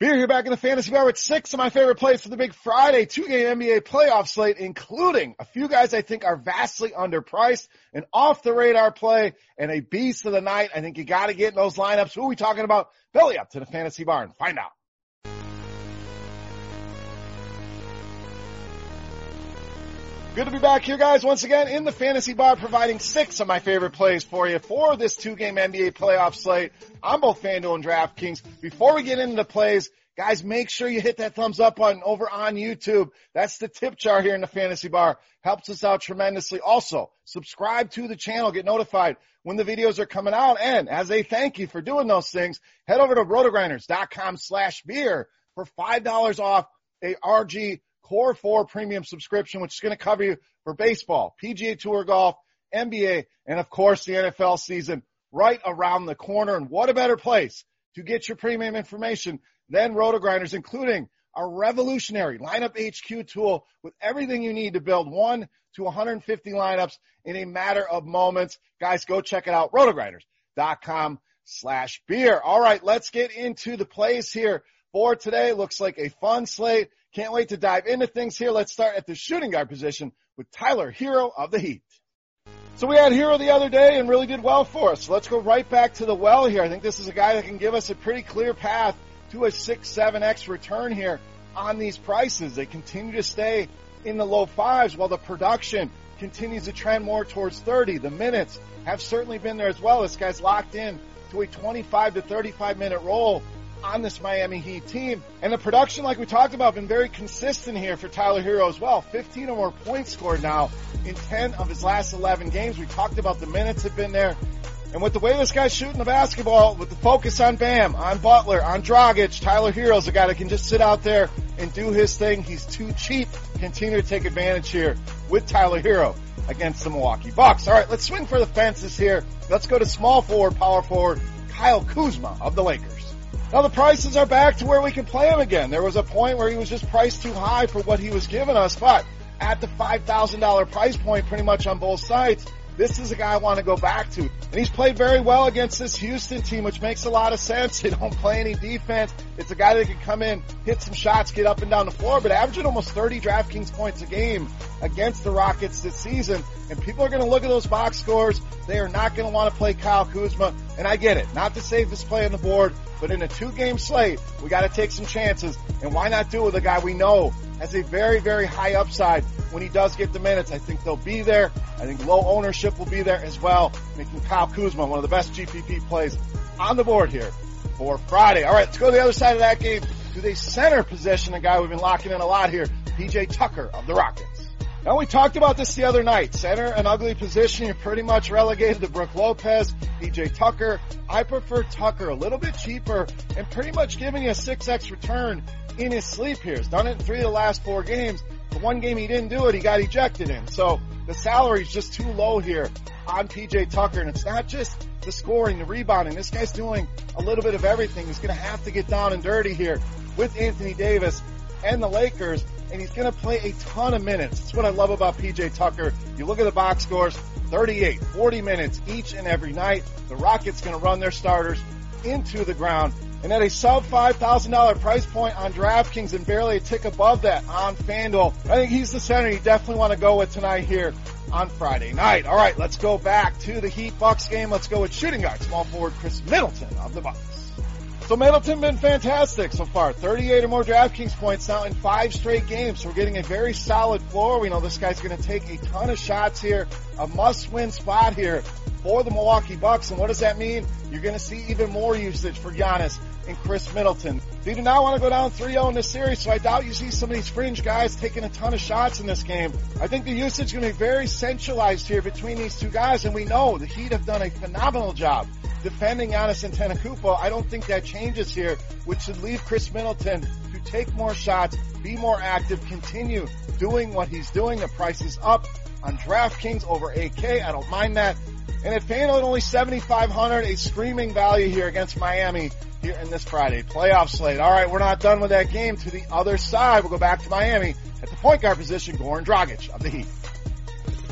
Beer here back in the fantasy bar with six of my favorite plays for the big Friday two game NBA playoff slate, including a few guys I think are vastly underpriced, an off the radar play, and a beast of the night. I think you got to get in those lineups. Who are we talking about? Belly up to the fantasy barn. Find out. Good to be back here, guys, once again in the fantasy bar, providing six of my favorite plays for you for this two-game NBA playoff slate on both FanDuel and DraftKings. Before we get into the plays, guys, make sure you hit that thumbs up button over on YouTube. That's the tip jar here in the fantasy bar. Helps us out tremendously. Also, subscribe to the channel, get notified when the videos are coming out. And as a thank you for doing those things, head over to rotogrinders.com slash beer for $5 off a RG Core 4 premium subscription, which is going to cover you for baseball, PGA Tour golf, NBA, and of course the NFL season right around the corner. And what a better place to get your premium information than RotoGrinders, including our revolutionary lineup HQ tool with everything you need to build one to 150 lineups in a matter of moments. Guys, go check it out. Rotogrinders.com slash beer. All right, let's get into the plays here for today. Looks like a fun slate. Can't wait to dive into things here. Let's start at the shooting guard position with Tyler Herro of the Heat. So we had Herro the other day and really did well for us. let's go right back to the well here. I think this is a guy that can give us a pretty clear path to a 6-7x return here on these prices. They continue to stay in the low fives while the production continues to trend more towards 30. The minutes have certainly been there as well. This guy's locked in to a 25 to 35 minute role on this Miami Heat team. And the production, like we talked about, been very consistent here for Tyler Herro as well. 15 or more points scored now in 10 of his last 11 games. We talked about the minutes have been there. And with the way this guy's shooting the basketball, with the focus on Bam, on Butler, on Dragic, Tyler Herro's a guy that can just sit out there and do his thing. He's too cheap. Continue to take advantage here with Tyler Herro against the Milwaukee Bucks. All right, let's swing for the fences here. Let's go to small forward, power forward, Kyle Kuzma of the Lakers. Now the prices are back to where we can play him again. There was a point where he was just priced too high for what he was giving us, but at the $5,000 price point pretty much on both sides, this is a guy I want to go back to. And he's played very well against this Houston team, which makes a lot of sense. They don't play any defense. It's a guy that can come in, hit some shots, get up and down the floor, but averaging almost 30 DraftKings points a game against the Rockets this season. And people are going to look at those box scores. They are not going to want to play Kyle Kuzma. And I get it. Not to save this play on the board, but in a two game slate, we got to take some chances. And why not do it with a guy we know has a very, very high upside when he does get the minutes. I think they'll be there. I think low ownership will be there as well, making Kyle Kuzma one of the best GPP plays on the board here for Friday. All right, let's go to the other side of that game to the center position, a guy we've been locking in a lot here, PJ Tucker of the Rockets. Now we talked about this the other night. Center, an ugly position. You're pretty much relegated to Brook Lopez, PJ Tucker. I prefer Tucker a little bit cheaper and pretty much giving you a 6x return in his sleep here. He's done it in three of the last four games. The one game he didn't do it, he got ejected in. So the salary is just too low here on PJ Tucker. And it's not just the scoring, the rebounding. This guy's doing a little bit of everything. He's going to have to get down and dirty here with Anthony Davis and the Lakers and he's going to play a ton of minutes. That's what I love about PJ Tucker. You look at the box scores, 38, 40 minutes each and every night. The Rockets going to run their starters into the ground. And at a sub $5,000 price point on DraftKings and barely a tick above that on FanDuel, I think he's the center you definitely want to go with tonight here on Friday night. All right, let's go back to the Heat Bucks game. Let's go with shooting guard, small forward Khris Middleton of the Bucks. So Middleton been fantastic so far. 38 or more DraftKings points now in five straight games. So we're getting a very solid floor. We know this guy's going to take a ton of shots here. A must-win spot here for the Milwaukee Bucks. And what does that mean? You're going to see even more usage for Giannis and Khris Middleton. They do not want to go down 3-0 in this series, so I doubt you see some of these fringe guys taking a ton of shots in this game. I think the usage is going to be very centralized here between these two guys, and we know the Heat have done a phenomenal job defending Giannis Antetokounmpo. I don't think that changes here, which should leave Khris Middleton to take more shots, be more active, continue doing what he's doing. The price is up on DraftKings over 8K. I don't mind that. And at FanDuel at only 7,500, a screaming value here against Miami here in this Friday playoff slate. All right, we're not done with that game. To the other side, we'll go back to Miami at the point guard position, Goran Dragic of the Heat.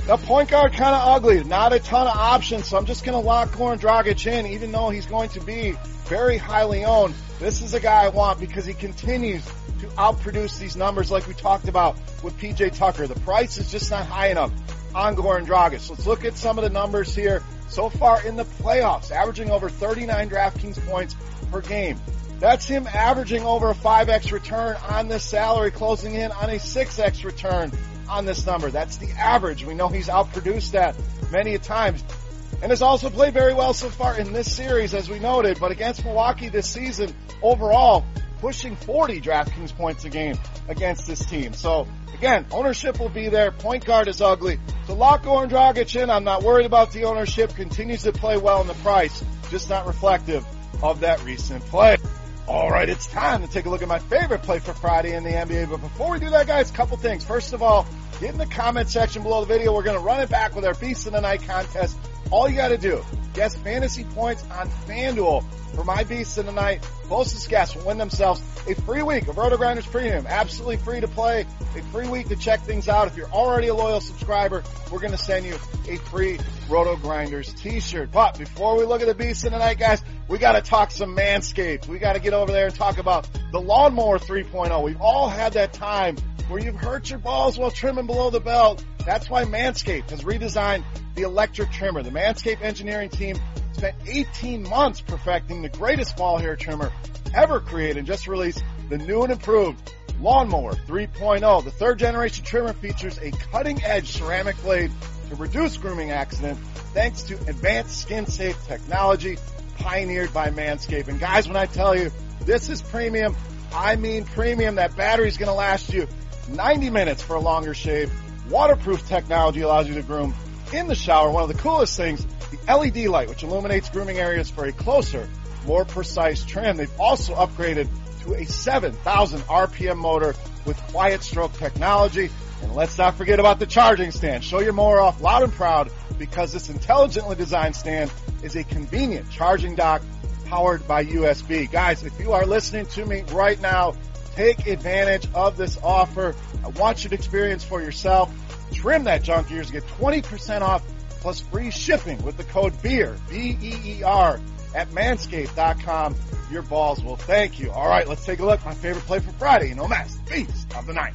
The point guard kind of ugly, not a ton of options, so I'm just going to lock Goran Dragic in, even though he's going to be very highly owned. This is a guy I want because he continues to outproduce these numbers like we talked about with PJ Tucker. The price is just not high enough on Goran Dragic. Let's look at some of the numbers here so far in the playoffs, averaging over 39 DraftKings points per game. That's him averaging over a 5x return on this salary, closing in on a 6x return on this number. That's the average. We know he's outproduced that many a times. And has also played very well so far in this series, as we noted, but against Milwaukee this season, overall, pushing 40 DraftKings points a game against this team. So again, ownership will be there. Point guard is ugly. So lock Goran Dragic in. I'm not worried about the ownership. Continues to play well in the price, just not reflective of that recent play. All right, it's time to take a look at my favorite play for Friday in the NBA. But before we do that, guys, a couple things. First of all, get in the comment section below the video. We're going to run it back with our Beast of the Night contest. All you got to do, guess fantasy points on FanDuel for my Beast of the Night. Closest guess will win themselves a free week of RotoGrinders Premium. Absolutely free to play, a free week to check things out. If you're already a loyal subscriber, we're going to send you a free RotoGrinders t-shirt. But before we look at the Beast of the Night, guys, we got to talk some Manscaped. We got to get over there and talk about the Lawnmower 3.0. We've all had that time where you've hurt your balls while trimming below the belt. That's why Manscaped has redesigned the electric trimmer. The Manscaped engineering team spent 18 months perfecting the greatest ball hair trimmer ever created and just released the new and improved Lawnmower 3.0. The third generation trimmer features a cutting edge ceramic blade to reduce grooming accidents thanks to advanced skin safe technology pioneered by Manscaped. And guys, when I tell you this is premium, I mean premium. That battery's going to last you 90 minutes for a longer shave. Waterproof technology allows you to groom in the shower. One of the coolest things, the LED light, which illuminates grooming areas for a closer, more precise trim. They've also upgraded to a 7,000 RPM motor with quiet stroke technology. And let's not forget about the charging stand. Show your mower off loud and proud because this intelligently designed stand is a convenient charging dock powered by USB. Guys, if you are listening to me right now, Take advantage of this offer. I want you to experience for yourself. Trim that junk ears. Get 20% off plus free shipping with the code BEER, B-E-E-R, at manscaped.com. Your balls will thank you. All right, let's take a look. My favorite play for Friday, no mess, beast of the night.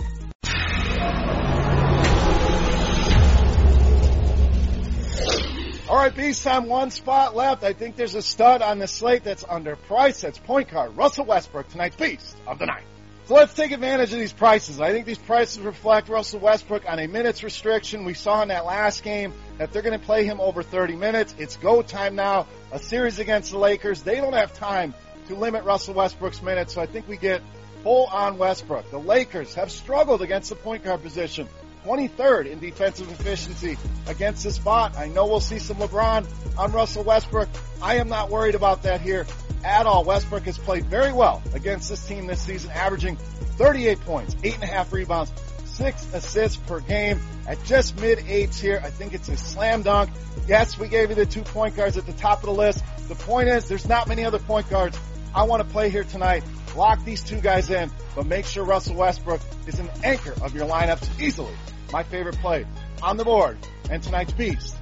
Beast time, one spot left. I think there's a stud on the slate that's underpriced. That's point guard Russell Westbrook, tonight's Beast of the night. So let's take advantage of these prices. I think these prices reflect Russell Westbrook on a minutes restriction. We saw in that last game that they're going to play him over 30 minutes. It's go time now. A series against the Lakers. They don't have time to limit Russell Westbrook's minutes, so I think we get full on Westbrook. The Lakers have struggled against the point guard position. 23rd in defensive efficiency against the spot. I know we'll see some LeBron on Russell Westbrook. I am not worried about that here at all. Westbrook has played very well against this team this season, averaging 38 points, eight and a half rebounds, six assists per game at just mid eights here. I think it's a slam dunk. Yes, we gave you the two point guards at the top of the list. The point is there's not many other point guards I want to play here tonight. Lock these two guys in, but make sure Russell Westbrook is an anchor of your lineups easily my favorite play on the board, and tonight's beast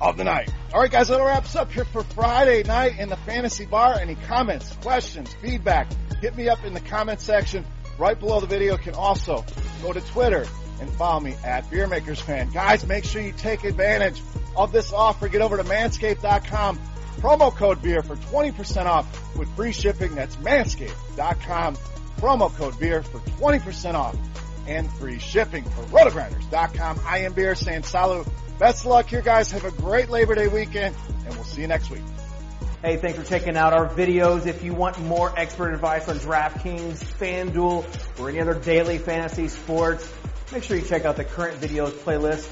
of the night. All right, guys, that wraps up here for Friday night in the fantasy bar. Any comments, questions, feedback, hit me up in the comment section right below the video. You can also go to Twitter and follow me at BeerMakersFan. Guys, make sure you take advantage of this offer. Get over to manscaped.com. Promo code BEER for 20% off with free shipping. That's manscaped.com. Promo code BEER for 20% off and free shipping for rotogrinders.com. I am Beer saying salut. Best of luck here, guys. Have a great Labor Day weekend, and we'll see you next week. Hey, thanks for checking out our videos. If you want more expert advice on DraftKings, FanDuel, or any other daily fantasy sports, make sure you check out the current videos playlist